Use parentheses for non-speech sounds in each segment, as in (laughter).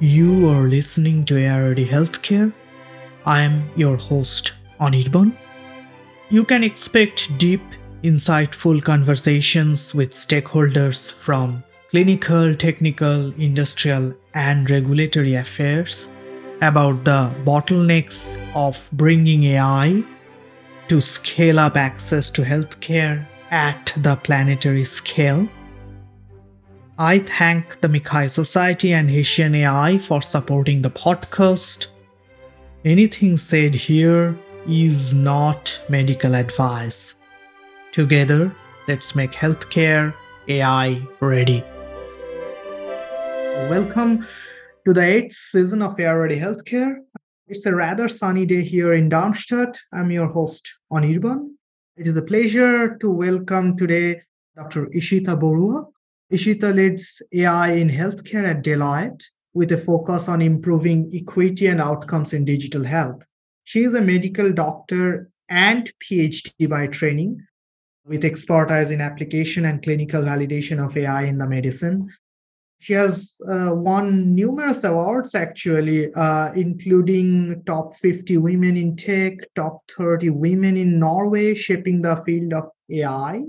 You are listening to AI Ready Healthcare. I am your host, Anirban. You can expect deep, insightful conversations with stakeholders from clinical, technical, industrial, and regulatory affairs about the bottlenecks of bringing AI to scale up access to healthcare at the planetary scale. I thank the MICCAI Society and hessian.AI for supporting the podcast. Anything said here is not medical advice. Together, let's make healthcare AI ready. Welcome to the eighth season of AI Ready Healthcare. It's a rather sunny day here in Darmstadt. I'm your host, Anirban. It is a pleasure to welcome today Dr. Ishita Barua. Ishita leads AI in healthcare at Deloitte with a focus on improving equity and outcomes in digital health. She is a medical doctor and PhD by training with expertise in application and clinical validation of AI in the medicine. She has uh, won numerous awards actually, uh, including top 50 women in tech, top 30 women in Norway, shaping the field of AI.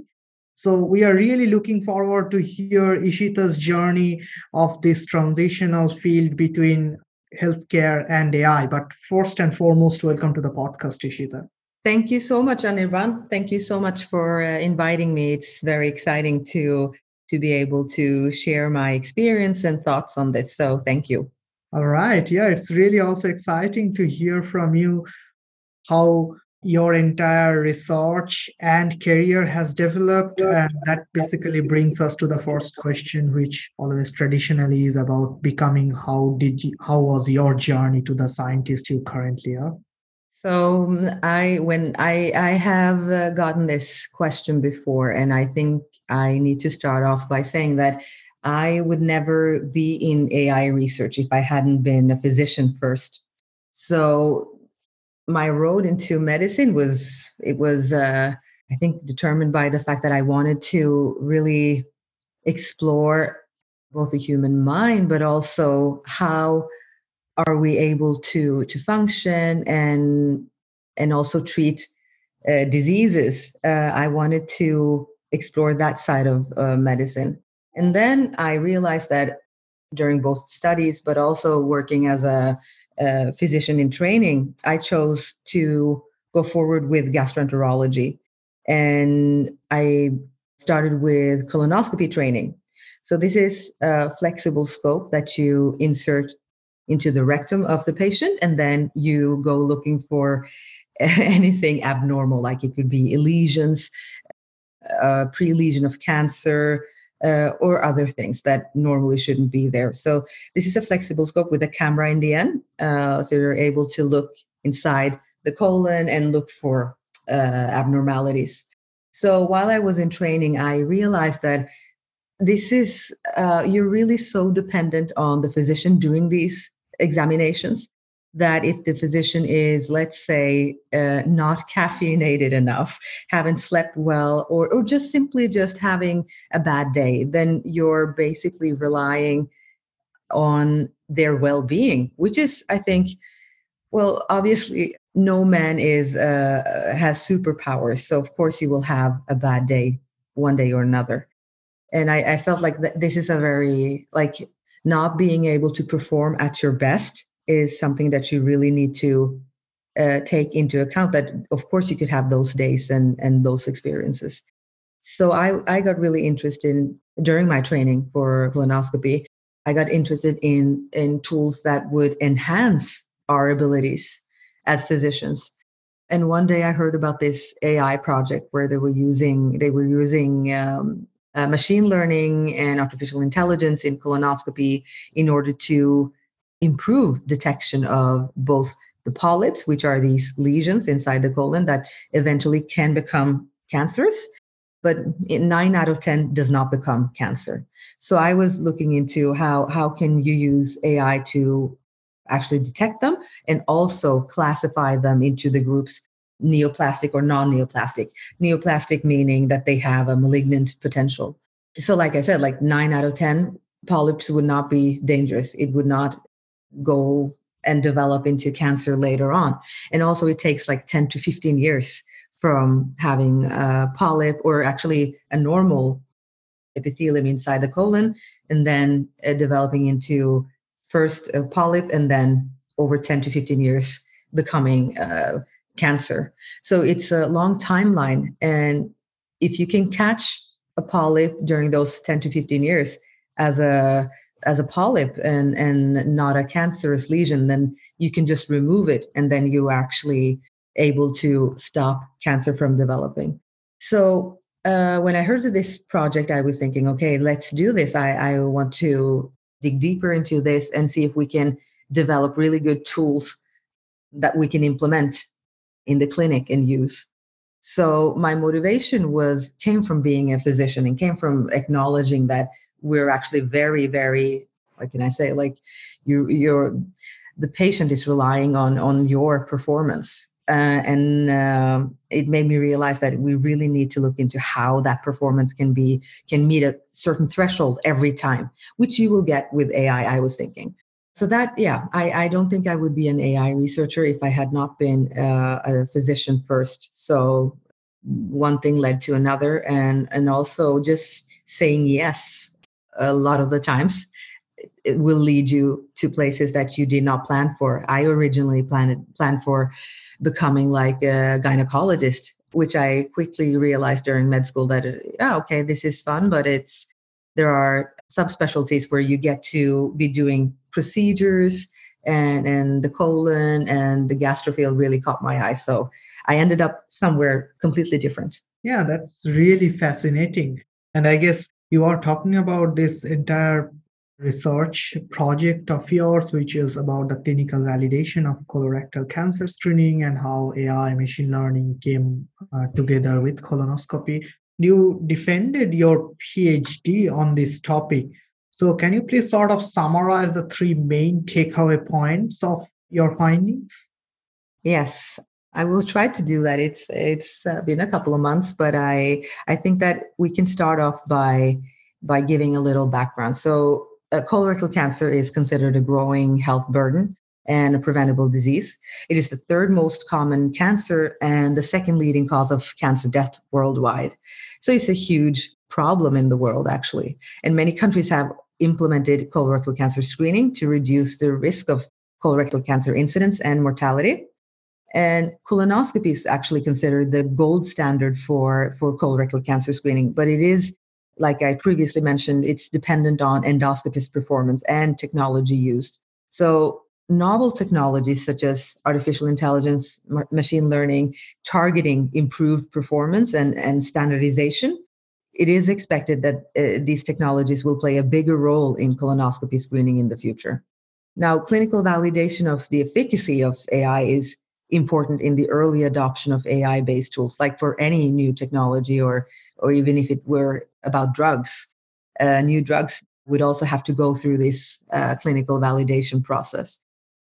So we are really looking forward to hear Ishita's journey of this transitional field between healthcare and AI. But first and foremost, welcome to the podcast, Ishita. Thank you so much, Anirban. Thank you so much for uh, inviting me. It's very exciting to to be able to share my experience and thoughts on this. So thank you. All right. Yeah, it's really also exciting to hear from you how your entire research and career has developed and that basically brings us to the first question which always traditionally is about becoming how did you how was your journey to the scientist you currently are? So um, i when i i have uh, gotten this question before and i think i need to start off by saying that i would never be in ai research if i hadn't been a physician first. So my road into medicine was it was uh, I think determined by the fact that I wanted to really explore both the human mind, but also how are we able to to function and and also treat uh, diseases. Uh, I wanted to explore that side of uh, medicine, and then I realized that during both studies, but also working as a a physician in training, I chose to go forward with gastroenterology. And I started with colonoscopy training. So, this is a flexible scope that you insert into the rectum of the patient, and then you go looking for (laughs) anything abnormal, like it could be lesions, uh, a pre lesion of cancer, uh, or other things that normally shouldn't be there. So this is a flexible scope with a camera in the end. Uh, so you're able to look inside the colon and look for uh, abnormalities. So while I was in training, I realized that this is, uh, you're really so dependent on the physician doing these examinations that if the physician is, let's say, uh, not caffeinated enough, haven't slept well, or, or just simply just having a bad day, then you're basically relying on their well-being, which is, I think, well, obviously, no man is uh, has superpowers, so of course you will have a bad day one day or another. And I, I felt like th- this is a very like not being able to perform at your best is something that you really need to uh, take into account that of course you could have those days and and those experiences. So i i got really interested in during my training for colonoscopy i got interested in in tools that would enhance our abilities as physicians. And one day i heard about this ai project where they were using they were using um, uh, machine learning and artificial intelligence in colonoscopy in order to improve detection of both the polyps, which are these lesions inside the colon that eventually can become cancerous, but nine out of 10 does not become cancer. So I was looking into how, how can you use AI to actually detect them and also classify them into the groups neoplastic or non-neoplastic. Neoplastic meaning that they have a malignant potential. So like I said, like nine out of 10 polyps would not be dangerous. It would not go and develop into cancer later on. And also, it takes like 10 to 15 years from having a polyp or actually a normal epithelium inside the colon and then uh, developing into first a polyp and then over 10 to 15 years becoming uh, cancer. So it's a long timeline. And if you can catch a polyp during those 10 to 15 years as a as a polyp and and not a cancerous lesion, then you can just remove it and then you actually able to stop cancer from developing. So uh, when I heard of this project, I was thinking, okay, let's do this. I, I want to dig deeper into this and see if we can develop really good tools that we can implement in the clinic and use. So my motivation was came from being a physician and came from acknowledging that we're actually very, very, what can I say, like you you're the patient is relying on on your performance. Uh, and uh, it made me realize that we really need to look into how that performance can be can meet a certain threshold every time which you will get with ai i was thinking. So that yeah i, I don't think i would be an ai researcher if i had not been uh, a physician first. So one thing led to another and and also just saying yes a lot of the times it will lead you to places that you did not plan for i originally planned planned for becoming like a gynecologist, which I quickly realized during med school that, oh, okay, this is fun, but it's there are subspecialties where you get to be doing procedures and and the colon and the gastrophil really caught my eye. So I ended up somewhere completely different. Yeah, that's really fascinating. And I guess you are talking about this entire research project of yours, which is about the clinical validation of colorectal cancer screening and how AI machine learning came uh, together with colonoscopy. You defended your PhD on this topic. So, can you please sort of summarize the three main takeaway points of your findings? Yes, I will try to do that. It's it's uh, been a couple of months, but I I think that we can start off by by giving a little background. So uh, colorectal cancer is considered a growing health burden and a preventable disease. It is the third most common cancer and the second leading cause of cancer death worldwide. So it's a huge problem in the world, actually. And many countries have implemented colorectal cancer screening to reduce the risk of colorectal cancer incidence and mortality. And colonoscopy is actually considered the gold standard for, for colorectal cancer screening, but it is like I previously mentioned, it's dependent on endoscopist performance and technology used. So, novel technologies such as artificial intelligence, machine learning, targeting improved performance and, and standardization, it is expected that uh, these technologies will play a bigger role in colonoscopy screening in the future. Now, clinical validation of the efficacy of AI is important in the early adoption of AI based tools, like for any new technology or, or even if it were about drugs. Uh, new drugs would also have to go through this uh, clinical validation process.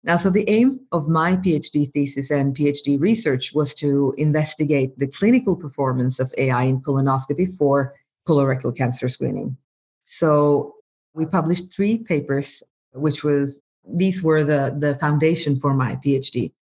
Now, so the aim of my PhD thesis and PhD research was to investigate the clinical performance of AI in colonoscopy for colorectal cancer screening. So we published three papers, which was these were the, the foundation for my PhD.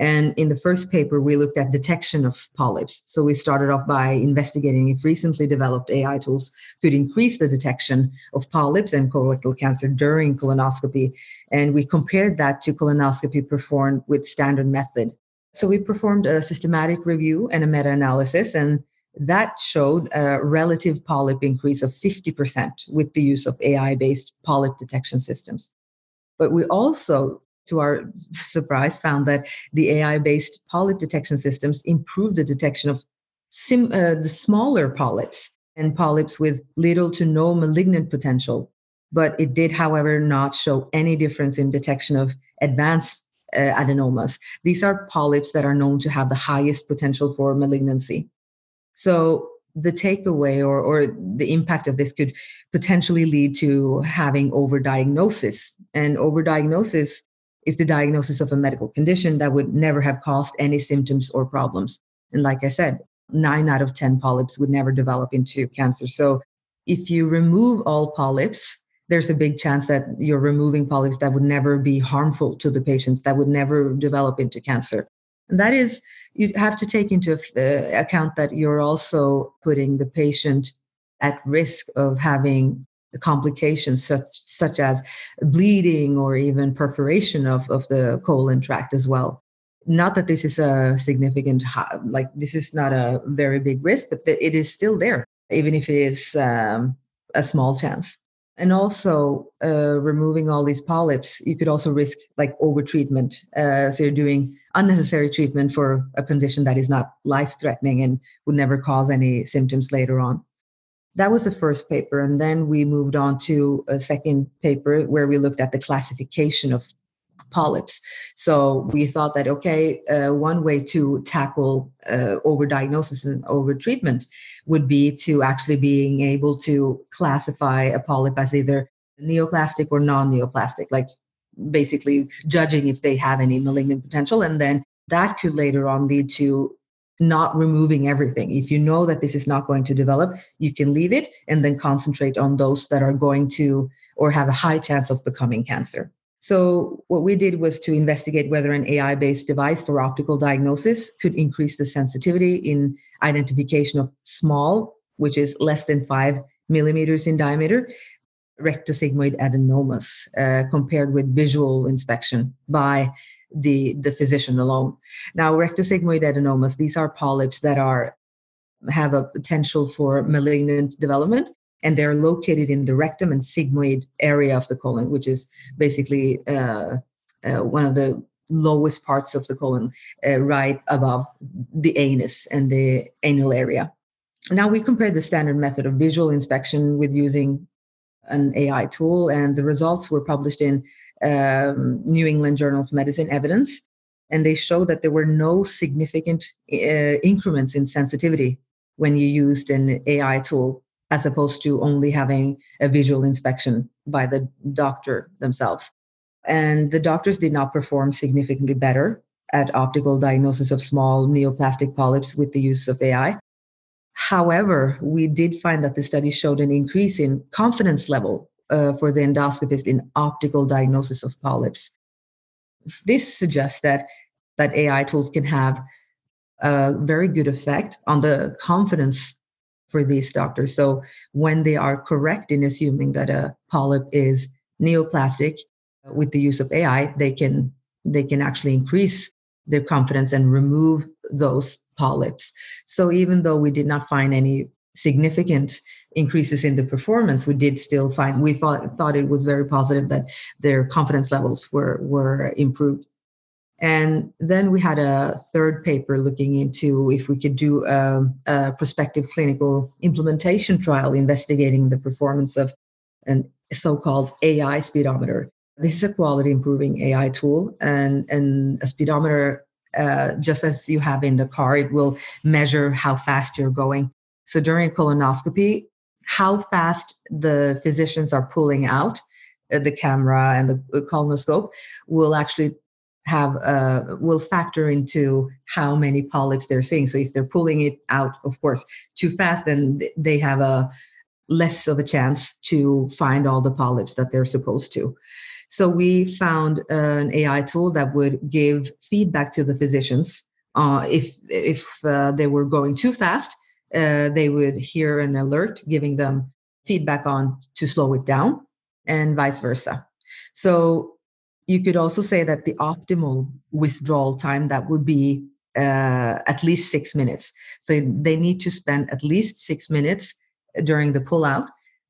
And in the first paper, we looked at detection of polyps. So we started off by investigating if recently developed AI tools could increase the detection of polyps and colorectal cancer during colonoscopy. And we compared that to colonoscopy performed with standard method. So we performed a systematic review and a meta-analysis, and that showed a relative polyp increase of 50% with the use of AI-based polyp detection systems. But we also to our surprise, found that the AI based polyp detection systems improved the detection of sim, uh, the smaller polyps and polyps with little to no malignant potential. But it did, however, not show any difference in detection of advanced uh, adenomas. These are polyps that are known to have the highest potential for malignancy. So the takeaway or, or the impact of this could potentially lead to having overdiagnosis. And overdiagnosis is the diagnosis of a medical condition that would never have caused any symptoms or problems. And like I said, nine out of 10 polyps would never develop into cancer. So if you remove all polyps, there's a big chance that you're removing polyps that would never be harmful to the patients, that would never develop into cancer. And that is, you have to take into uh, account that you're also putting the patient at risk of having complications such, such as bleeding or even perforation of, of the colon tract as well. Not that this is a significant, like this is not a very big risk, but it is still there, even if it is um, a small chance. And also uh, removing all these polyps you could also risk like over treatment uh, so you're doing unnecessary treatment for a condition that is not life threatening and would never cause any symptoms later on that was the first paper and then we moved on to a second paper where we looked at the classification of polyps. So we thought that okay, uh, one way to tackle uh, overdiagnosis and overtreatment would be to actually being able to classify a polyp as either neoplastic or non-neoplastic, like basically judging if they have any malignant potential, and then that could later on lead to not removing everything. If you know that this is not going to develop, you can leave it and then concentrate on those that are going to or have a high chance of becoming cancer. So, what we did was to investigate whether an AI based device for optical diagnosis could increase the sensitivity in identification of small, which is less than five millimeters in diameter, rectosigmoid adenomas uh, compared with visual inspection by the, the physician alone. Now, rectosigmoid adenomas, these are polyps that are have a potential for malignant development and they're located in the rectum and sigmoid area of the colon, which is basically uh, uh, one of the lowest parts of the colon, uh, right above the anus and the anal area. Now we compared the standard method of visual inspection with using an AI tool, and the results were published in um, New England Journal of Medicine Evidence, and they show that there were no significant uh, increments in sensitivity when you used an AI tool as opposed to only having a visual inspection by the doctor themselves. And the doctors did not perform significantly better at optical diagnosis of small neoplastic polyps with the use of AI. However, we did find that the study showed an increase in confidence level uh, for the endoscopist in optical diagnosis of polyps. This suggests that that AI tools can have a very good effect on the confidence for these doctors. So when they are correct in assuming that a polyp is neoplastic uh, with the use of AI, they can they can actually increase their confidence and remove those polyps. So even though we did not find any significant increases in the performance, we did still find we thought thought it was very positive that their confidence levels were were improved. And then we had a third paper looking into if we could do a, a prospective clinical implementation trial investigating the performance of an so-called AI speedometer. This is a quality improving AI tool, and, and a speedometer, uh, just as you have in the car, it will measure how fast you're going. So during colonoscopy, how fast the physicians are pulling out uh, the camera and the colonoscope will actually have uh, will factor into how many polyps they're seeing. So if they're pulling it out, of course, too fast, then they have a less of a chance to find all the polyps that they're supposed to. So we found an AI tool that would give feedback to the physicians. Uh, if if uh, they were going too fast, uh, they would hear an alert giving them feedback on to slow it down, and vice versa. So you could also say that the optimal withdrawal time that would be uh, at least six minutes. So they need to spend at least six minutes during the pullout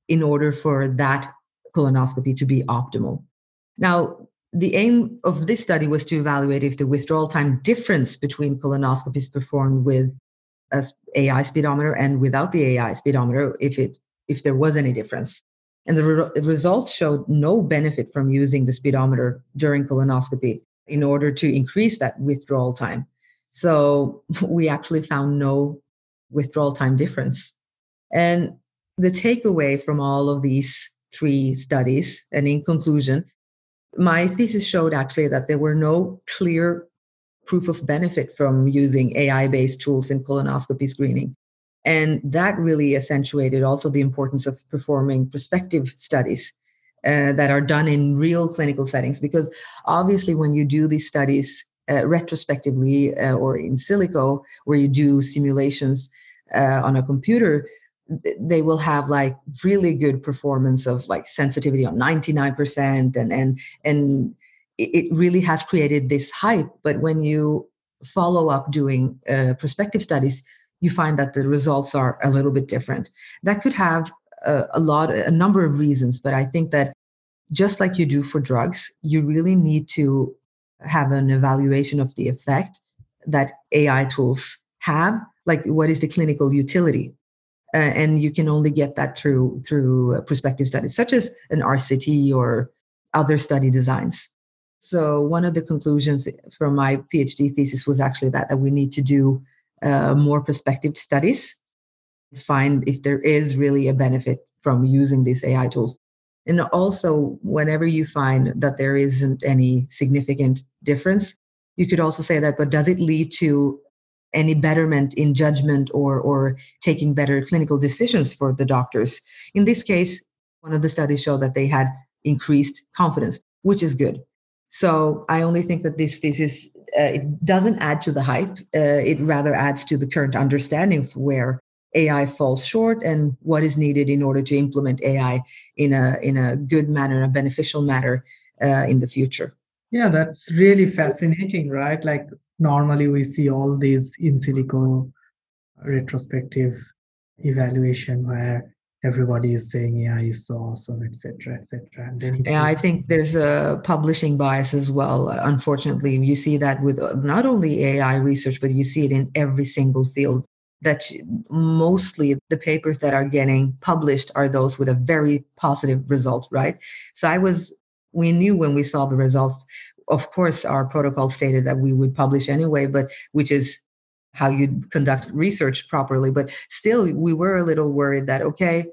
in order for that colonoscopy to be optimal. Now, the aim of this study was to evaluate if the withdrawal time difference between colonoscopies performed with a AI speedometer and without the AI speedometer, if it if there was any difference. And the re- results showed no benefit from using the speedometer during colonoscopy in order to increase that withdrawal time. So (laughs) we actually found no withdrawal time difference. And the takeaway from all of these three studies, and in conclusion, my thesis showed actually that there were no clear proof of benefit from using AI based tools in colonoscopy screening. And that really accentuated also the importance of performing prospective studies uh, that are done in real clinical settings because obviously when you do these studies uh, retrospectively uh, or in silico where you do simulations uh, on a computer they will have like really good performance of like sensitivity on 99% and and and it really has created this hype but when you follow up doing uh, prospective studies you find that the results are a little bit different. That could have a, a lot a number of reasons but i think that just like you do for drugs you really need to have an evaluation of the effect that ai tools have like what is the clinical utility? Uh, and you can only get that through through uh, prospective studies such as an rct or other study designs so one of the conclusions from my phd thesis was actually that that we need to do uh, more prospective studies find if there is really a benefit from using these ai tools. And also whenever you find that there isn't any significant difference you could also say that but does it lead to any betterment in judgment or or taking better clinical decisions for the doctors? In this case one of the studies showed that they had increased confidence which is good so i only think that this this is uh, it doesn't add to the hype. Uh, it rather adds to the current understanding of where ai falls short and what is needed in order to implement ai in a in a good manner a beneficial manner uh, in the future. Yeah that's really fascinating right? Like normally we see all these in silico retrospective evaluation where everybody is saying AI is so awesome, etc., etc. And then yeah, I think there's a publishing bias as well. Uh, unfortunately, you see that with uh, not only AI research, but you see it in every single field. That mostly the papers that are getting published are those with a very positive result, right? So I was, we knew when we saw the results of course, our protocol stated that we would publish anyway, but which is how you conduct research properly. But still, we were a little worried that okay,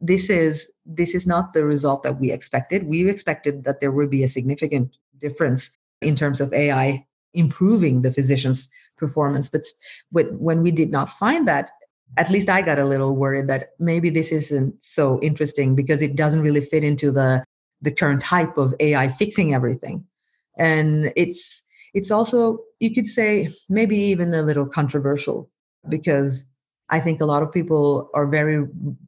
this is this is not the result that we expected. We expected that there would be a significant difference in terms of AI improving the physician's performance. But when we did not find that, at least I got a little worried that maybe this isn't so interesting because it doesn't really fit into the the current hype of AI fixing everything and it's it's also you could say maybe even a little controversial because i think a lot of people are very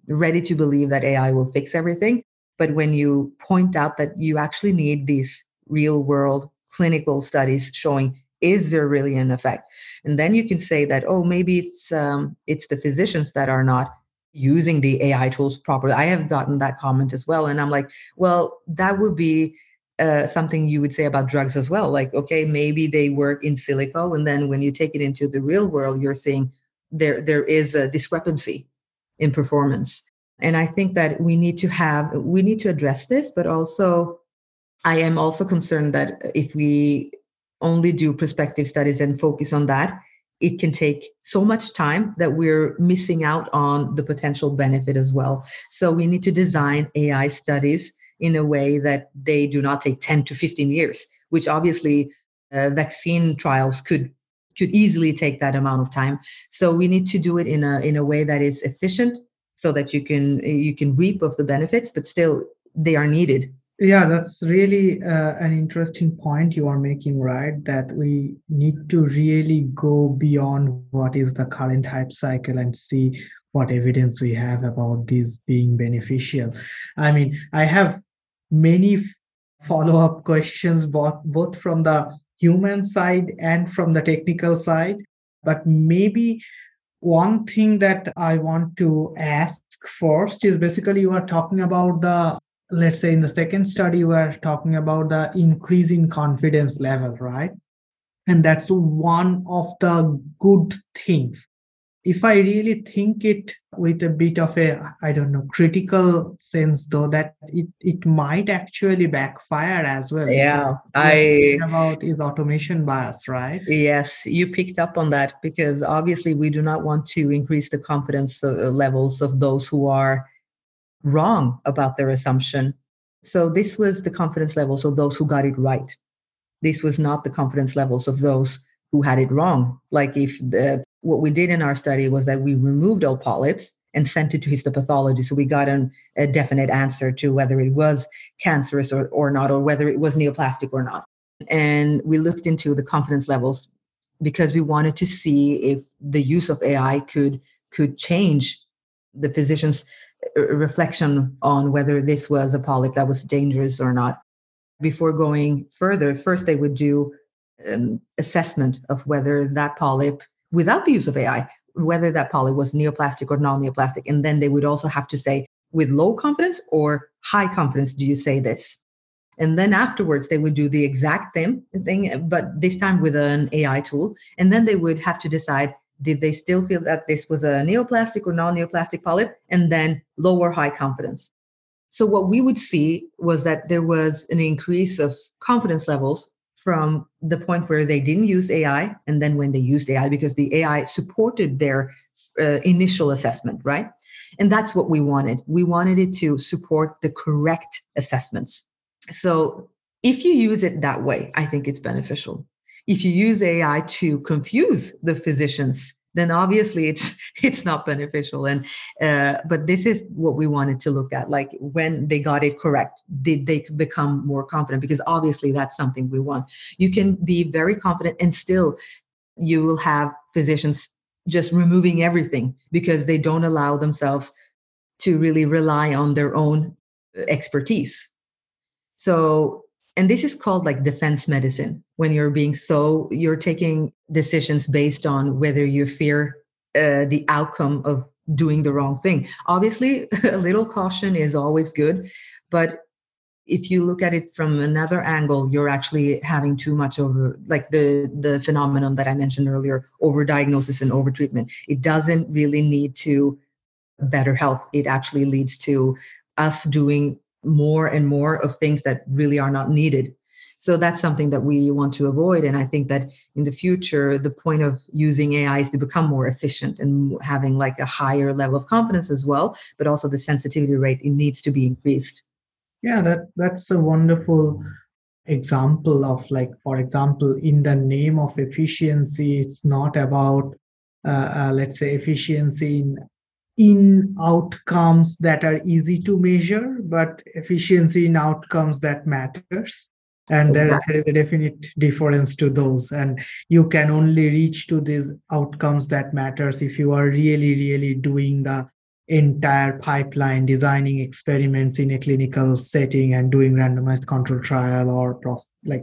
ready to believe that ai will fix everything. But when you point out that you actually need these real world clinical studies showing is there really an effect? And then you can say that oh maybe it's um, it's the physicians that are not using the ai tools properly. I have gotten that comment as well. And i'm like well that would be uh, something you would say about drugs as well. Like, okay, maybe they work in silico, and then when you take it into the real world, you're seeing there there is a discrepancy in performance. And I think that we need to have we need to address this, but also I am also concerned that if we only do prospective studies and focus on that, it can take so much time that we're missing out on the potential benefit as well. So we need to design AI studies in a way that they do not take 10 to 15 years, which obviously uh, vaccine trials could could easily take that amount of time. So we need to do it in a in a way that is efficient, so that you can you can reap of the benefits, but still they are needed. Yeah, that's really uh, an interesting point you are making, right? That we need to really go beyond what is the current hype cycle and see what evidence we have about these being beneficial. I mean, I have many follow-up questions both, both from the human side and from the technical side. But maybe one thing that i want to ask first is basically you are talking about the let's say in the second study we're talking about the increase in confidence level right? And that's one of the good things if I really think it with a bit of a, I don't know, critical sense, though, that it, it might actually backfire as well. Yeah, I about is automation bias, right? Yes, you picked up on that because obviously we do not want to increase the confidence uh, levels of those who are wrong about their assumption. So this was the confidence levels of those who got it right. This was not the confidence levels of those who had it wrong. Like if the what we did in our study was that we removed all polyps and sent it to histopathology. So we got an, a definite answer to whether it was cancerous or, or not, or whether it was neoplastic or not. And we looked into the confidence levels because we wanted to see if the use of AI could could change the physician's uh, reflection on whether this was a polyp that was dangerous or not. Before going further, first they would do um, assessment of whether that polyp, without the use of AI, whether that polyp was neoplastic or non-neoplastic, and then they would also have to say with low confidence or high confidence, do you say this? And then afterwards, they would do the exact same thing, but this time with an AI tool. And then they would have to decide did they still feel that this was a neoplastic or non-neoplastic polyp and then low or high confidence so what we would see was that there was an increase of confidence levels from the point where they didn't use ai and then when they used ai because the ai supported their uh, initial assessment right? And that's what we wanted. We wanted it to support the correct assessments. So if you use it that way i think it's beneficial. If you use AI to confuse the physicians, then obviously it's (laughs) it's not beneficial. And uh, but this is what we wanted to look at, like when they got it correct, did they become more confident? Because obviously that's something we want. You can be very confident and still you will have physicians just removing everything because they don't allow themselves to really rely on their own expertise. So and this is called like defense medicine when you're being so you're taking decisions based on whether you fear uh, the outcome of doing the wrong thing obviously (laughs) a little caution is always good but if you look at it from another angle you're actually having too much over like the the phenomenon that i mentioned earlier over diagnosis and overtreatment. it doesn't really lead to better health it actually leads to us doing more and more of things that really are not needed. So that's something that we want to avoid. And I think that in the future, the point of using AI is to become more efficient and having like a higher level of confidence as well, but also the sensitivity rate it needs to be increased. Yeah, that that's a wonderful example of like, for example, in the name of efficiency, it's not about uh, uh, let's say efficiency in in outcomes that are easy to measure, but efficiency in outcomes that matters. And there, there is a definite difference to those. And you can only reach to these outcomes that matters if you are really, really doing the entire pipeline, designing experiments in a clinical setting and doing randomized control trial or like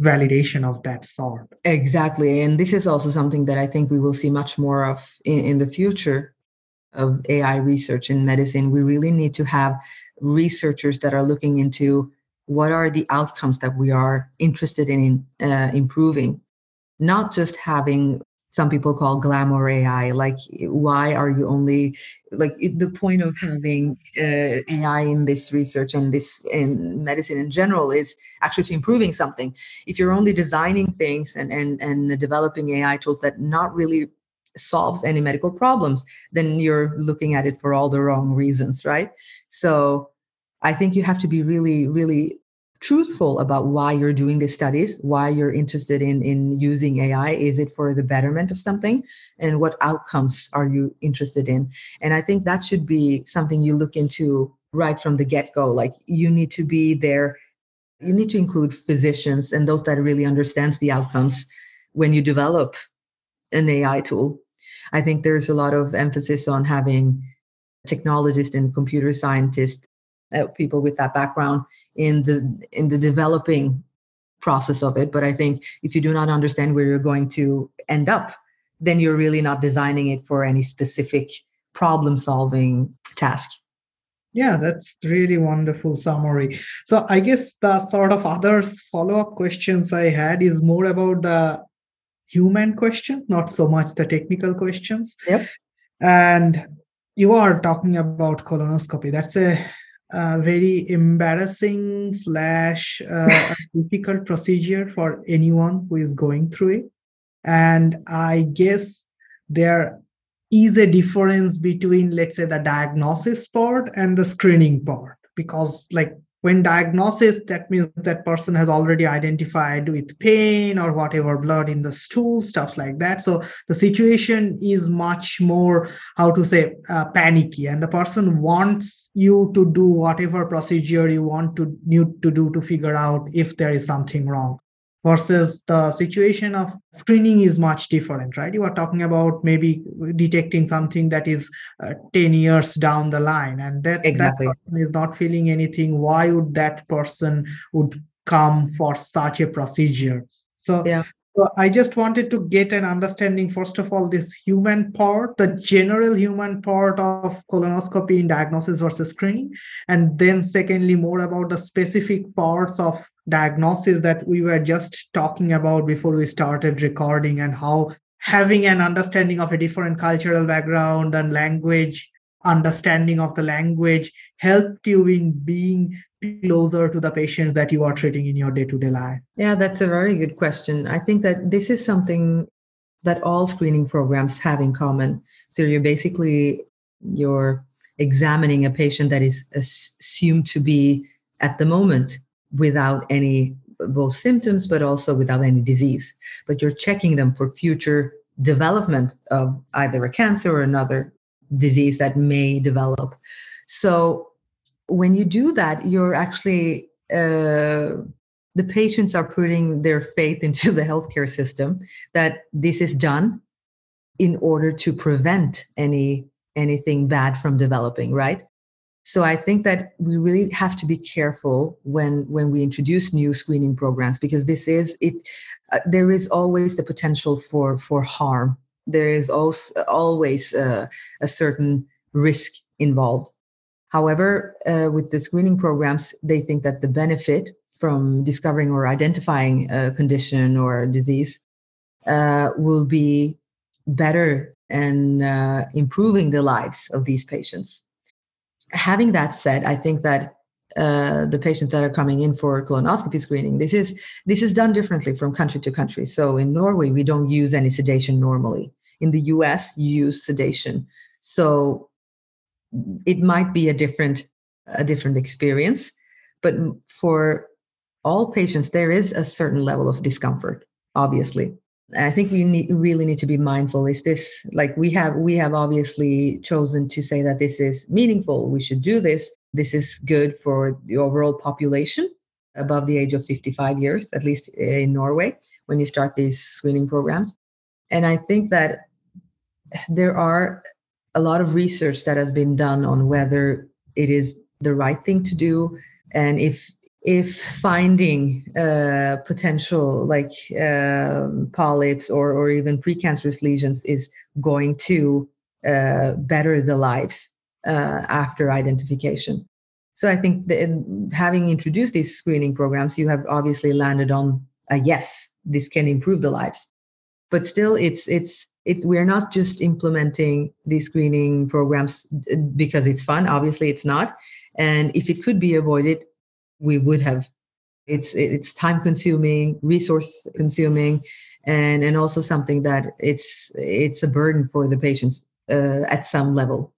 validation of that sort. Exactly. And this is also something that I think we will see much more of in, in the future of AI research in medicine, we really need to have researchers that are looking into what are the outcomes that we are interested in uh, improving, not just having some people call glamour AI. Like, why are you only like the point of having uh, AI in this research and this in medicine in general is actually to improving something. If you're only designing things and and and developing AI tools that not really solves any medical problems, then you're looking at it for all the wrong reasons, right? So I think you have to be really, really truthful about why you're doing these studies, why you're interested in in using AI. Is it for the betterment of something? And what outcomes are you interested in? And I think that should be something you look into right from the get-go. Like you need to be there, you need to include physicians and those that really understands the outcomes when you develop an AI tool. I think there's a lot of emphasis on having technologists and computer scientists, uh, people with that background in the in the developing process of it. But I think if you do not understand where you're going to end up, then you're really not designing it for any specific problem solving task. Yeah, that's really wonderful summary. So I guess the sort of other follow-up questions I had is more about the human questions, not so much the technical questions. Yep. And you are talking about colonoscopy. That's a, a very embarrassing slash uh, (laughs) difficult procedure for anyone who is going through it. And I guess there is a difference between, let's say, the diagnosis part and the screening part, because like when diagnosis that means that person has already identified with pain or whatever blood in the stool stuff like that. So the situation is much more how to say uh, panicky. And the person wants you to do whatever procedure you want to need to do to figure out if there is something wrong versus the situation of screening is much different right you are talking about maybe detecting something that is uh, 10 years down the line and that, exactly. that person is not feeling anything why would that person would come for such a procedure so yeah so I just wanted to get an understanding, first of all, this human part, the general human part of colonoscopy in diagnosis versus screening. And then, secondly, more about the specific parts of diagnosis that we were just talking about before we started recording and how having an understanding of a different cultural background and language understanding of the language helped you in being closer to the patients that you are treating in your day-to-day life? Yeah that's a very good question. I think that this is something that all screening programs have in common. So you're basically you're examining a patient that is assumed to be at the moment without any both symptoms but also without any disease but you're checking them for future development of either a cancer or another disease that may develop. So when you do that, you're actually uh, the patients are putting their faith into the healthcare system that this is done in order to prevent any anything bad from developing right so i think that we really have to be careful when when we introduce new screening programs because this is it uh, there is always the potential for for harm there is also always uh, a certain risk involved. However, uh, with the screening programs, they think that the benefit from discovering or identifying a condition or a disease uh, will be better and uh, improving the lives of these patients. Having that said, I think that uh, the patients that are coming in for colonoscopy screening. This is this is done differently from country to country. So in Norway, we don't use any sedation normally. In the U.S., you use sedation. So it might be a different a different experience, but for all patients, there is a certain level of discomfort, obviously. I think we need, really need to be mindful. Is this like we have we have obviously chosen to say that this is meaningful. We should do this this is good for the overall population above the age of 55 years, at least eh, in Norway, when you start these screening programs. And I think that there are a lot of research that has been done on whether it is the right thing to do and if if finding uh, potential like um, polyps or, or even precancerous lesions is going to uh, better the lives uh, after identification. So I think that having introduced these screening programs, you have obviously landed on a yes, this can improve the lives. But still, it's it's it's we're not just implementing these screening programs uh, because it's fun. Obviously, it's not. And if it could be avoided, we would have. It's it's time consuming, resource consuming, and and also something that it's it's a burden for the patients uh, at some level.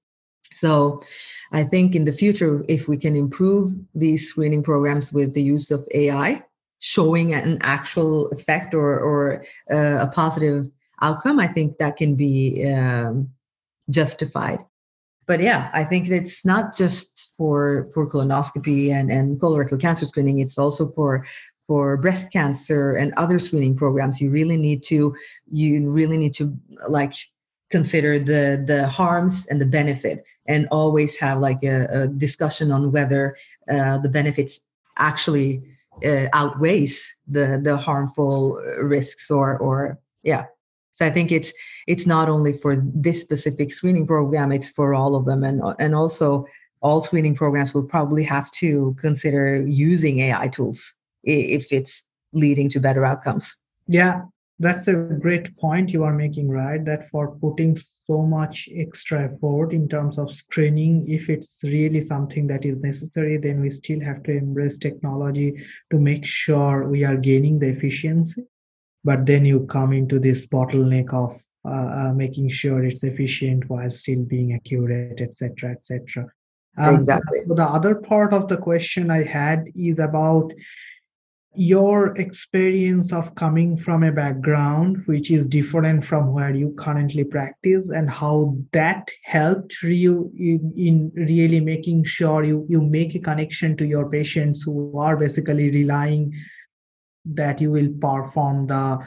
So I think in the future, if we can improve these screening programs with the use of AI, showing an actual effect or, or uh, a positive outcome, I think that can be um, justified. But yeah, I think it's not just for for colonoscopy and, and colorectal cancer screening. It's also for for breast cancer and other screening programs. You really need to you really need to like consider the the harms and the benefit and always have like a, a discussion on whether uh, the benefits actually uh, outweighs the the harmful risks or or yeah so i think it's it's not only for this specific screening program it's for all of them. And and also all screening programs will probably have to consider using ai tools if it's leading to better outcomes. Yeah that's a great point you are making right? That for putting so much extra effort in terms of screening if it's really something that is necessary then we still have to embrace technology to make sure we are gaining the efficiency but then you come into this bottleneck of uh, uh, making sure it's efficient while still being accurate etc etc Um, exactly. So the other part of the question I had is about your experience of coming from a background which is different from where you currently practice and how that helped you in, in really making sure you, you make a connection to your patients who are basically relying that you will perform the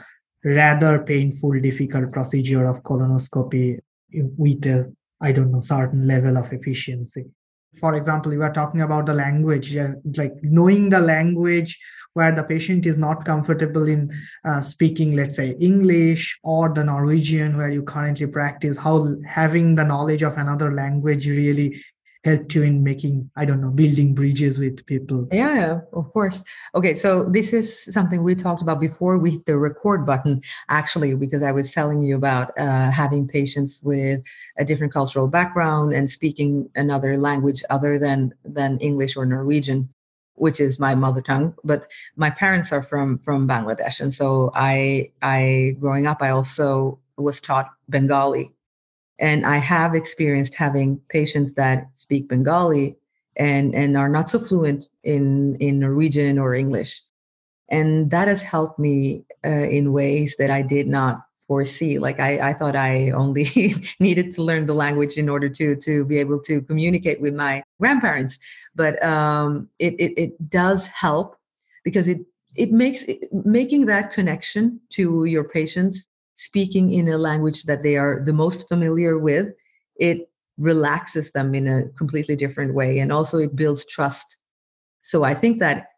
rather painful difficult procedure of colonoscopy with a i don't know certain level of efficiency. For example you are talking about the language like knowing the language where the patient is not comfortable in uh, speaking let's say english or the norwegian where you currently practice how having the knowledge of another language really helped you in making i don't know building bridges with people. Yeah of course. Okay so this is something we talked about before we hit the record button actually because i was telling you about uh, having patients with a different cultural background and speaking another language other than than english or norwegian which is my mother tongue. But my parents are from from bangladesh and so i i growing up i also was taught bengali and I have experienced having patients that speak Bengali and, and are not so fluent in, in Norwegian or English. And that has helped me uh, in ways that I did not foresee. Like I, I thought I only (laughs) needed to learn the language in order to, to be able to communicate with my grandparents. But um, it, it, it does help because it, it makes it, making that connection to your patients speaking in a language that they are the most familiar with, it relaxes them in a completely different way. And also it builds trust. So I think that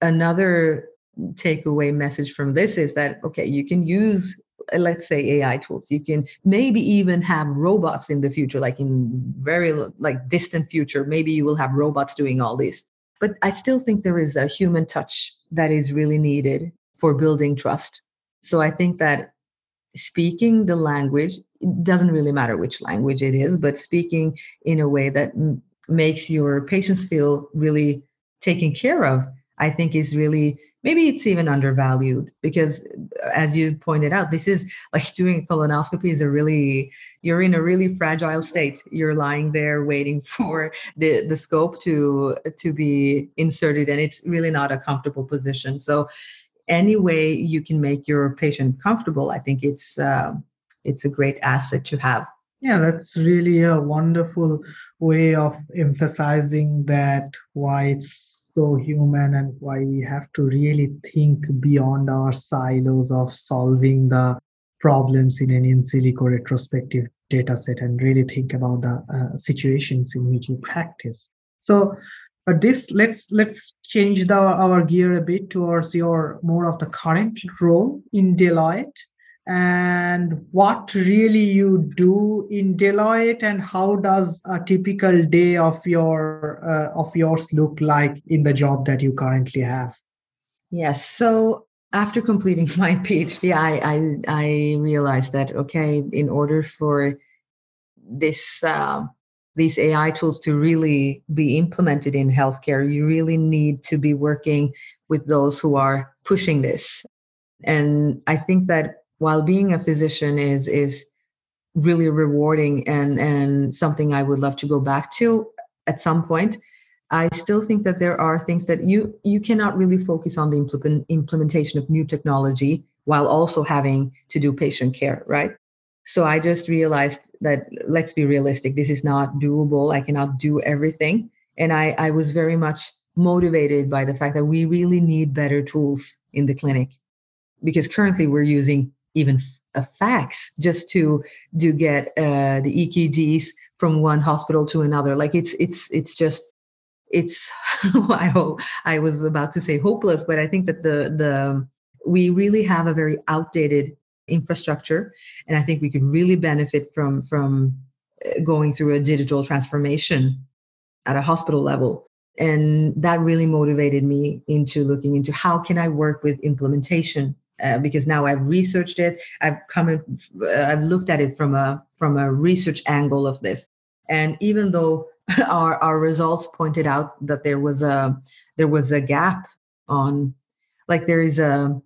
another takeaway message from this is that, okay, you can use let's say ai tools you can maybe even have robots in the future like in very like distant future maybe you will have robots doing all this but i still think there is a human touch that is really needed for building trust so i think that speaking the language it doesn't really matter which language it is but speaking in a way that m- makes your patients feel really taken care of i think is really maybe it's even undervalued because as you pointed out this is (laughs) like doing a colonoscopy is a really you're in a really fragile state. You're lying there waiting (laughs) for the the scope to to be inserted and it's really not a comfortable position. So any way you can make your patient comfortable, I think it's uh, it's a great asset to have. Yeah, that's really a wonderful way of emphasizing that why it's so human and why we have to really think beyond our silos of solving the problems in an in silico retrospective data set and really think about the uh, situations in which you practice. So but this let's let's change the, our gear a bit towards your more of the current role in Deloitte and what really you do in Deloitte and how does a typical day of your uh, of yours look like in the job that you currently have? Yes. So after completing (laughs) my PhD, I I, I realized that okay, in order for this uh, these AI tools to really be implemented in healthcare, you really need to be working with those who are pushing this. And I think that while being a physician is is really rewarding and and something I would love to go back to at some point, I still think that there are things that you you cannot really focus on the implement, implementation of new technology while also having to do patient care, right? So I just realized that let's be realistic, this is not doable. I cannot do everything. And I, I was very much motivated by the fact that we really need better tools in the clinic because currently we're using even a fax just to to get uh, the EKGs from one hospital to another. Like it's it's it's just it's (laughs) I hope I was about to say hopeless, but I think that the the we really have a very outdated infrastructure. And i think we could really benefit from from uh, going through a digital transformation at a hospital level. And that really motivated me into looking into how can i work with implementation uh, because now i've researched it. I've come in, uh, i've looked at it from a from a research angle of this. And even though (laughs) our our results pointed out that there was a there was a gap on like there is a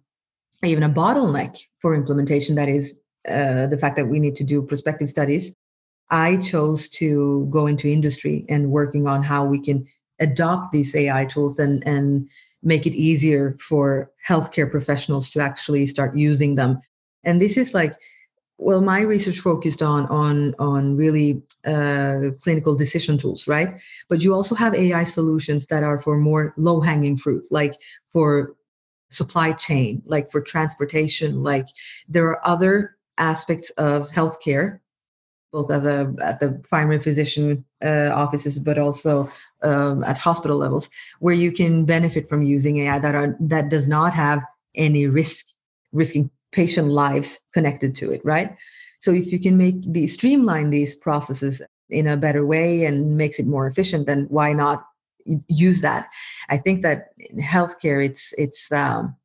even a bottleneck for implementation that is uh, the fact that we need to do prospective studies I chose to go into industry and working on how we can adopt these AI tools and, and make it easier for healthcare professionals to actually start using them. And this is like, well, my research focused on on on really uh, clinical decision tools, right? But you also have AI solutions that are for more low hanging fruit, like for supply chain, like for transportation, like there are other aspects of healthcare both at the at the primary physician uh, offices, but also um, at hospital levels, where you can benefit from using AI that are that does not have any risk risking patient lives connected to it, right? So if you can make the streamline these processes in a better way and makes it more efficient, then why not use that? I think that in healthcare, it's it's um,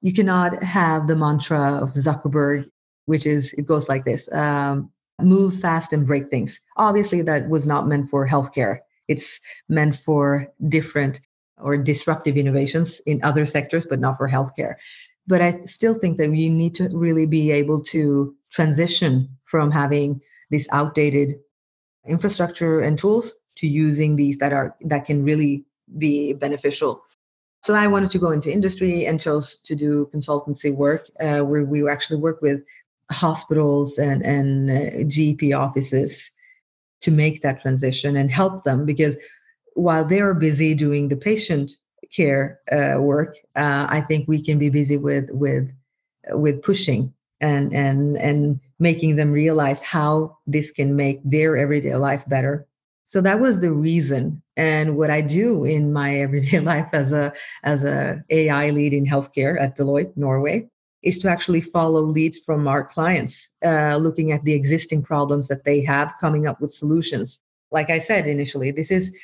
you cannot have the mantra of Zuckerberg, which is it goes like this. Um, move fast and break things. Obviously, that was not meant for healthcare. It's meant for different or disruptive innovations in other sectors, but not for healthcare. But I still think that we need to really be able to transition from having this outdated infrastructure and tools to using these that are that can really be beneficial. So I wanted to go into industry and chose to do consultancy work, uh, where we actually work with hospitals and, and uh, GP offices to make that transition and help them because while they're busy doing the patient care uh, work, uh, I think we can be busy with with with pushing and and and making them realize how this can make their everyday life better. So that was the reason. And what I do in my (laughs) everyday life as a as a AI lead in healthcare at Deloitte Norway is to actually follow leads from our clients, uh, looking at the existing problems that they have, coming up with solutions. Like I said initially, this is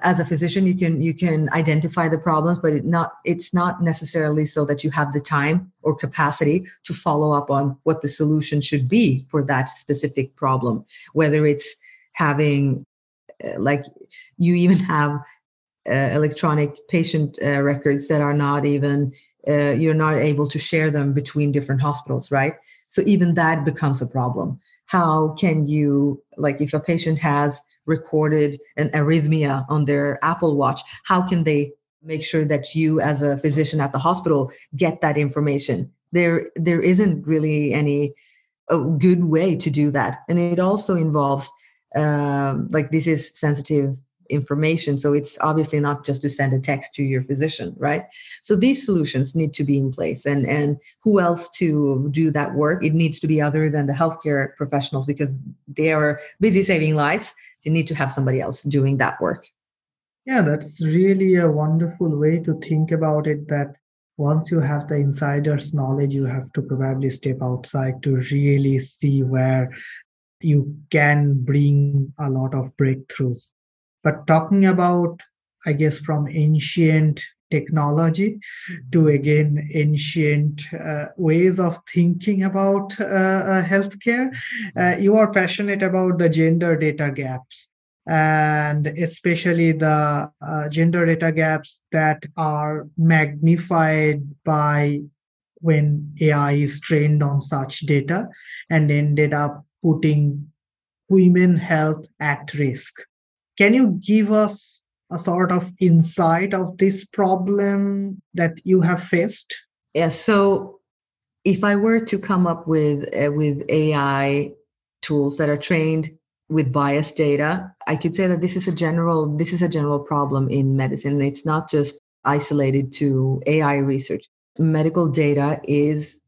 as a physician you can you can identify the problems but it not it's not necessarily so that you have the time or capacity to follow up on what the solution should be for that specific problem whether it's having like you even have uh, electronic patient uh, records that are not even uh, you're not able to share them between different hospitals, right? So even that becomes a problem. How can you, like, if a patient has recorded an arrhythmia on their Apple Watch, how can they make sure that you, as a physician at the hospital, get that information? There, there isn't really any a good way to do that, and it also involves, um, like, this is sensitive information. So it's obviously not just to send a text to your physician, right? So these solutions need to be in place. And, and who else to do that work? It needs to be other than the healthcare professionals because they are busy saving lives. You need to have somebody else doing that work. Yeah, that's really a wonderful way to think about it that once you have the insider's knowledge, you have to probably step outside to really see where you can bring a lot of breakthroughs. But talking about, I guess, from ancient technology to again ancient uh, ways of thinking about uh, uh, healthcare, uh, you are passionate about the gender data gaps and especially the uh, gender data gaps that are magnified by when AI is trained on such data and ended up putting women health at risk. Can you give us a sort of insight of this problem that you have faced? Yes. Yeah, so if I were to come up with uh, with AI tools that are trained with biased data, I could say that this is a general this is a general problem in medicine. It's not just isolated to AI research. Medical data is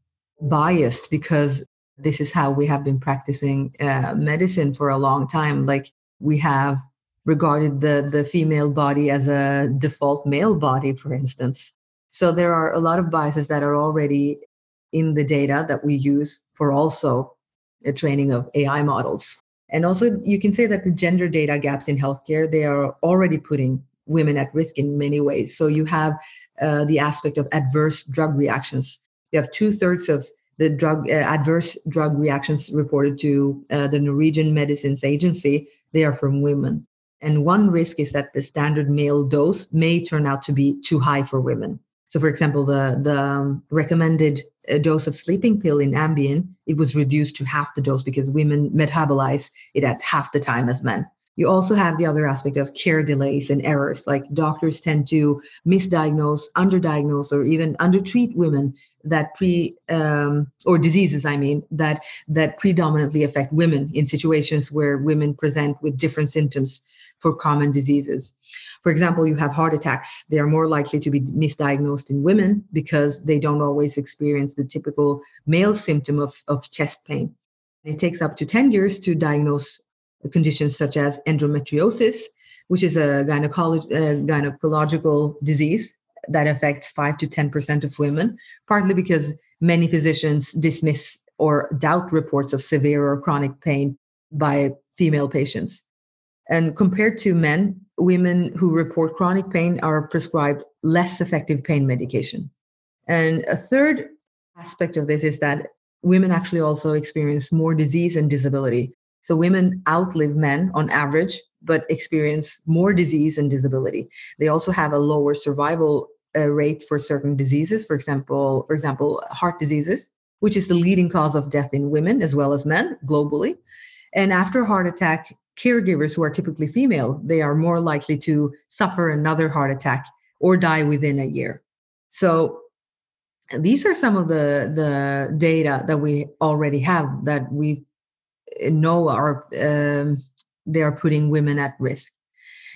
biased because this is how we have been practicing uh, medicine for a long time. Like we have regarded the, the female body as a default male body, for instance. So there are a lot of biases that are already in the data that we use for also the training of AI models. And also, you can say that the gender data gaps in healthcare, they are already putting women at risk in many ways. So you have uh, the aspect of adverse drug reactions. You have two thirds of the drug uh, adverse drug reactions reported to uh, the Norwegian Medicines Agency. They are from women. And one risk is that the standard male dose may turn out to be too high for women. So, for example, the the um, recommended uh, dose of sleeping pill in Ambien it was reduced to half the dose because women metabolize it at half the time as men. You also have the other aspect of care delays and errors. Like doctors tend to misdiagnose, underdiagnose, or even undertreat women that pre um, or diseases. I mean that that predominantly affect women in situations where women present with different symptoms for common diseases. For example, you have heart attacks. They are more likely to be misdiagnosed in women because they don't always experience the typical male symptom of, of chest pain. It takes up to 10 years to diagnose conditions such as endometriosis, which is a uh, gynecological disease that affects 5 to 10% of women, partly because many physicians dismiss or doubt reports of severe or chronic pain by female patients. And compared to men, women who report chronic pain are prescribed less effective pain medication. And a third aspect of this is that women actually also experience more disease and disability. So women outlive men on average, but experience more disease and disability. They also have a lower survival uh, rate for certain diseases, for example, for example, heart diseases, which is the leading cause of death in women as well as men globally. And after a heart attack, caregivers who are typically female, they are more likely to suffer another heart attack or die within a year. So these are some of the the data that we already have that we know are um, they are putting women at risk.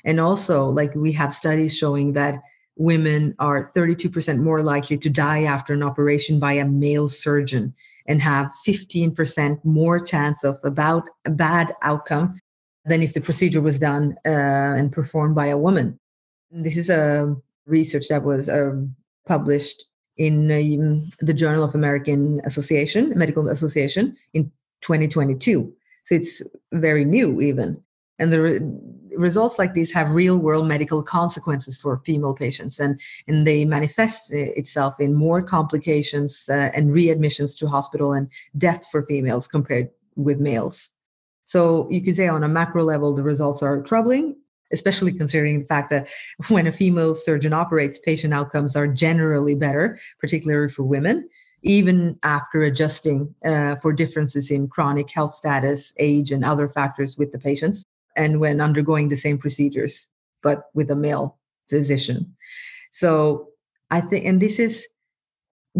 And also like we have studies showing that women are 32% more likely to die after an operation by a male surgeon and have 15% more chance of about a bad outcome than if the procedure was done uh, and performed by a woman. This is a research that was um, published in um, the journal of american association medical association in 2022. So it's very new, even. And the re- results like these have real world medical consequences for female patients, and, and they manifest itself in more complications uh, and readmissions to hospital and death for females compared with males. So you could say on a macro level, the results are troubling, especially considering the fact that when a female surgeon operates, patient outcomes are generally better, particularly for women even after adjusting uh, for differences in chronic health status, age, and other factors with the patients, and when undergoing the same procedures, but with a male physician. So I think, and this is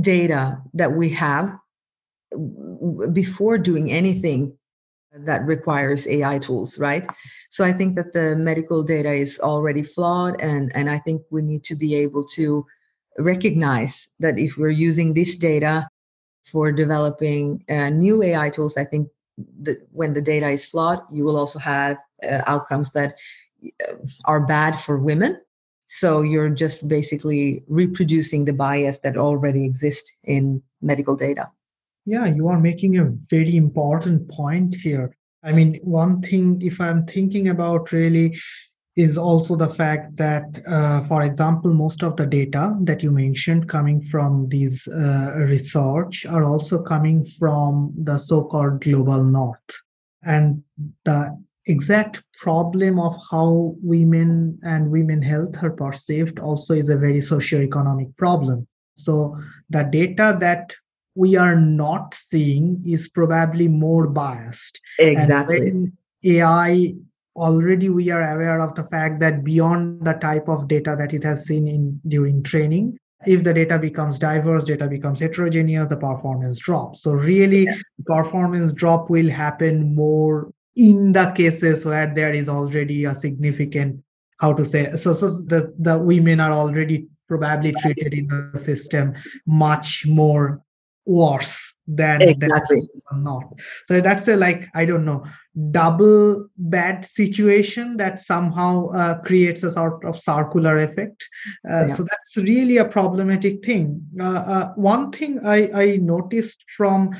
data that we have before doing anything that requires AI tools, right? So I think that the medical data is already flawed, and and I think we need to be able to recognize that if we're using this data for developing uh, new AI tools, I think that when the data is flawed, you will also have uh, outcomes that uh, are bad for women. So you're just basically reproducing the bias that already exists in medical data. Yeah, you are making a very important point here. I mean, one thing, if I'm thinking about really is also the fact that, uh, for example, most of the data that you mentioned coming from these uh, research are also coming from the so-called global north. And the exact problem of how women and women health are perceived also is a very socio-economic problem. So the data that we are not seeing is probably more biased. Exactly. AI already we are aware of the fact that beyond the type of data that it has seen in during training if the data becomes diverse data becomes heterogeneous the performance drops so really yeah. performance drop will happen more in the cases where there is already a significant how to say so, so the, the women are already probably treated in the system much more worse than exactly. than not so that's a like i don't know double bad situation that somehow uh, creates a sort of circular effect. Uh, yeah. so that's really a problematic thing. Uh, uh one thing i i noticed from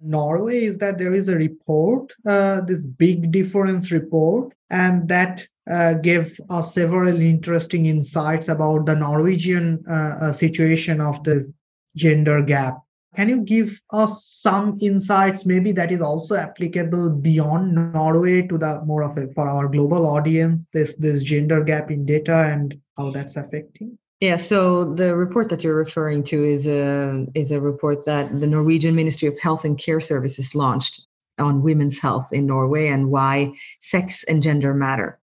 norway is that there is a report uh, this big difference report and that uh, gave us several interesting insights about the norwegian situation of this gender gap can you give us some insights, maybe that is also applicable beyond Norway to the more of for our global audience, this this gender gap in data and how that's affecting? Yeah, so the report that you're referring to is a is a report that the Norwegian Ministry of Health and Care Services launched on women's health in Norway and why sex and gender matter.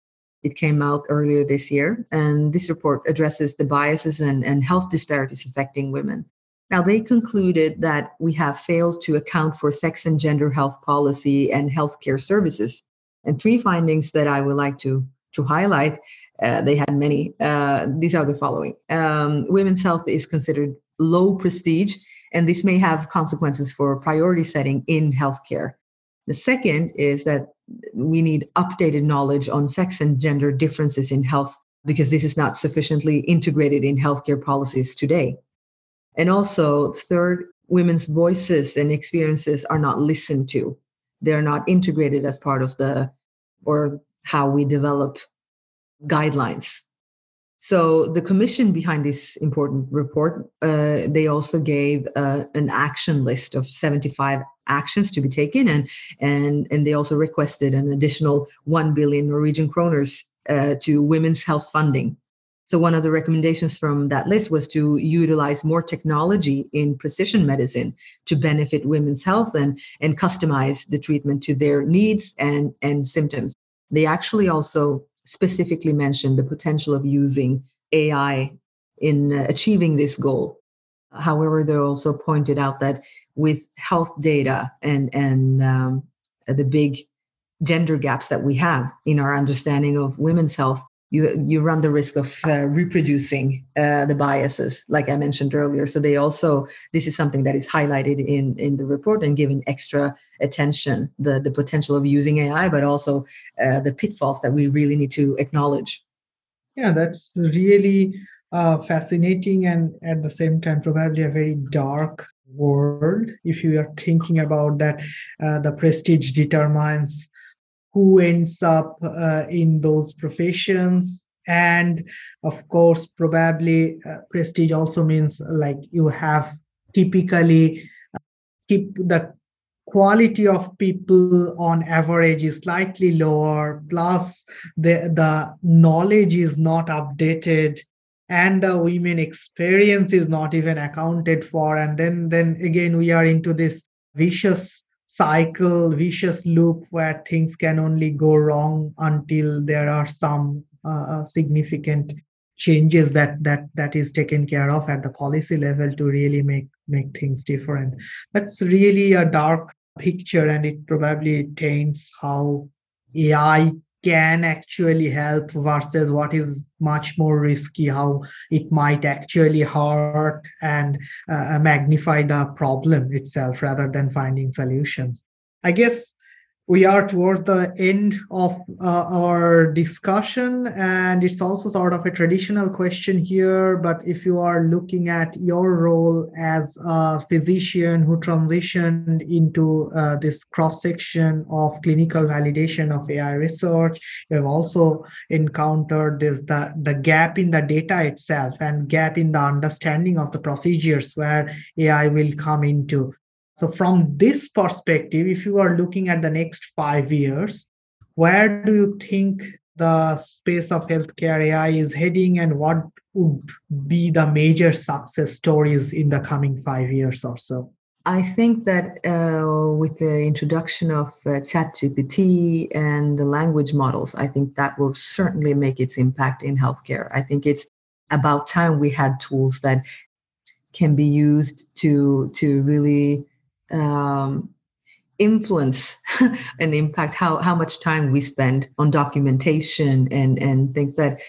It came out earlier this year, and this report addresses the biases and, and health disparities affecting women. Now, they concluded that we have failed to account for sex and gender health policy and healthcare services. And three findings that I would like to, to highlight uh, they had many. Uh, these are the following um, Women's health is considered low prestige, and this may have consequences for priority setting in healthcare. The second is that we need updated knowledge on sex and gender differences in health because this is not sufficiently integrated in healthcare policies today. And also, third, women's voices and experiences are not listened to. They're not integrated as part of the or how we develop guidelines. So the commission behind this important report, uh, they also gave uh, an action list of 75 actions to be taken, and and and they also requested an additional 1 billion Norwegian kroners uh, to women's health funding. So one of the recommendations from that list was to utilize more technology in precision medicine to benefit women's health and and customize the treatment to their needs and and symptoms. They actually also specifically mentioned the potential of using AI in uh, achieving this goal. However, they also pointed out that with health data and and um, the big gender gaps that we have in our understanding of women's health, you you run the risk of uh, reproducing uh, the biases like i mentioned earlier. So they also this is something that is highlighted in in the report and given extra attention the the potential of using ai but also uh, the pitfalls that we really need to acknowledge. Yeah that's really uh, fascinating and at the same time probably a very dark world if you are thinking about that uh, the prestige determines who ends up uh, in those professions. And of course probably uh, prestige also means like you have typically uh, keep the quality of people on average is slightly lower. Plus the the knowledge is not updated. And the women experience is not even accounted for. And then then again we are into this vicious cycle vicious loop where things can only go wrong until there are some uh, uh, significant changes that that that is taken care of at the policy level to really make make things different. That's really a dark picture and it probably taints how ai can actually help versus what is much more risky how it might actually hurt and uh, magnify the problem itself rather than finding solutions. I guess we are towards the end of uh, our discussion and it's also sort of a traditional question here but if you are looking at your role as a physician who transitioned into uh, this cross section of clinical validation of ai research you have also encountered this the, the gap in the data itself and gap in the understanding of the procedures where ai will come into so, from this perspective, if you are looking at the next five years, where do you think the space of healthcare AI is heading, and what would be the major success stories in the coming five years or so? I think that uh, with the introduction of uh, ChatGPT and the language models, I think that will certainly make its impact in healthcare. I think it's about time we had tools that can be used to to really um, influence (laughs) and impact how, how much time we spend on documentation and, and things that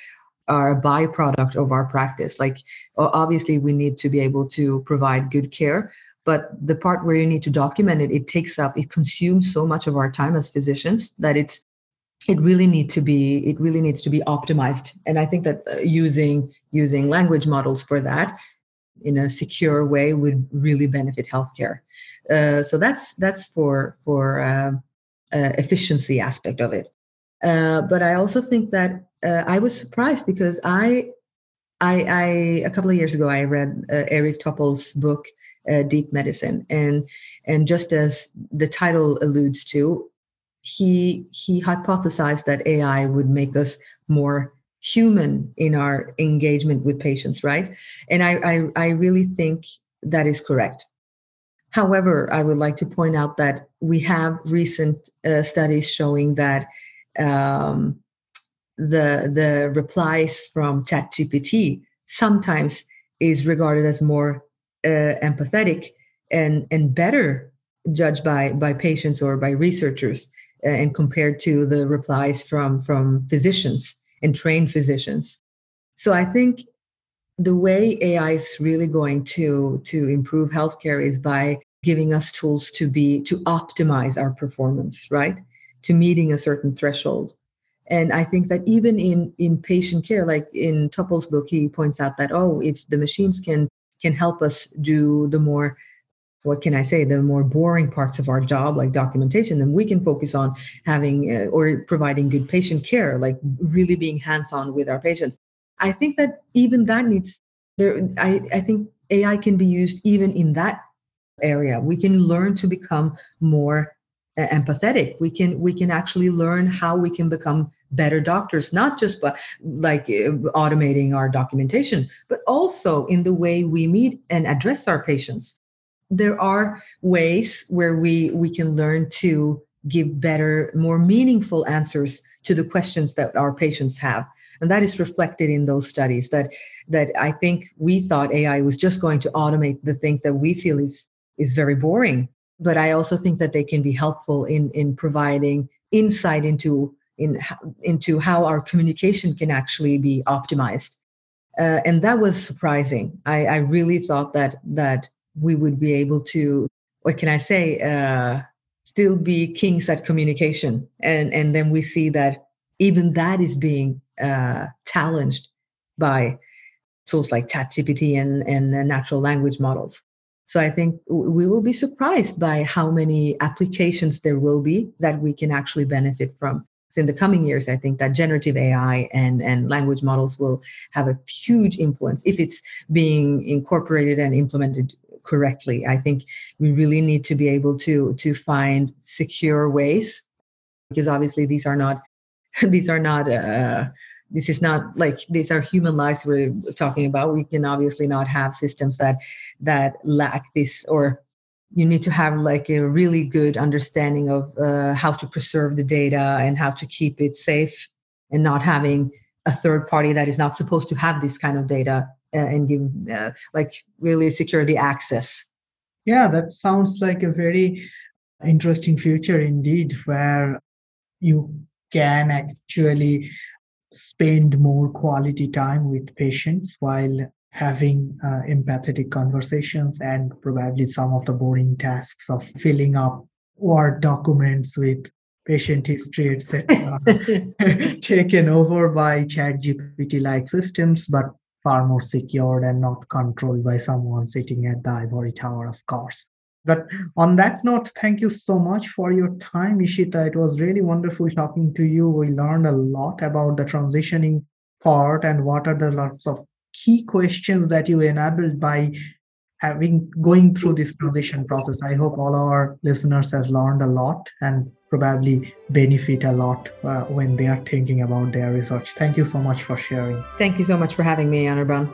are a byproduct of our practice. Like, obviously, we need to be able to provide good care, but the part where you need to document it, it takes up, it consumes so much of our time as physicians that it's it really need to be it really needs to be optimized and i think that uh, using using language models for that in a secure way would really benefit healthcare uh, so that's that's for for uh, uh, efficiency aspect of it. Uh, but I also think that uh, I was surprised because I, I, I a couple of years ago I read Eric Topol's book Deep Medicine, and and just as the title alludes to, he he hypothesized that AI would make us more human in our engagement with patients, right? And I, I, I really think that is correct. However, I would like to point out that we have recent uh, studies showing that um, the the replies from ChatGPT sometimes is regarded as more uh, empathetic and and better judged by by patients or by researchers uh, and compared to the replies from from physicians and trained physicians. So i think the way ai is really going to to improve healthcare is by giving us tools to be to optimize our performance right to meeting a certain threshold and i think that even in in patient care like in Topol's book he points out that oh if the machines can can help us do the more what can I say, the more boring parts of our job, like documentation, then we can focus on having uh, or providing good patient care, like really being hands on with our patients. I think that even that needs there. I, I think AI can be used even in that area. We can learn to become more empathetic. We can we can actually learn how we can become better doctors, not just by like uh, automating our documentation, but also in the way we meet and address our patients there are ways where we we can learn to give better more meaningful answers to the questions that our patients have and that is reflected in those studies that that i think we thought ai was just going to automate the things that we feel is is very boring but i also think that they can be helpful in in providing insight into in into how our communication can actually be optimized. Uh, and that was surprising. I, I really thought that that we would be able to what can i say uh, still be kings at communication. And and then we see that even that is being uh, challenged by tools like ChatGPT and and uh, natural language models so i think we will be surprised by how many applications there will be that we can actually benefit from so in the coming years i think that generative ai and and language models will have a huge influence if it's being incorporated and implemented correctly. I think we really need to be able to to find secure ways because obviously these are not (laughs) these are not uh, this is not like these are human lives we're talking about. We can obviously not have systems that that lack this or you need to have like a really good understanding of uh, how to preserve the data and how to keep it safe and not having a third party that is not supposed to have this kind of data uh, and give uh, like really secure the access. Yeah that sounds like a very interesting future indeed where you can actually spend more quality time with patients while having uh, empathetic conversations and probably some of the boring tasks of filling up word documents with patient history etc (laughs) (laughs) taken over by chat gpt like systems but far more secured and not controlled by someone sitting at the ivory tower, of course. But on that note, thank you so much for your time, Ishita. It was really wonderful talking to you. We learned a lot about the transitioning part and what are the lots of key questions that you enabled by having going through this transition process. I hope all our listeners have learned a lot and probably benefit a lot uh, when they are thinking about their research. Thank you so much for sharing. Thank you so much for having me, Anirban.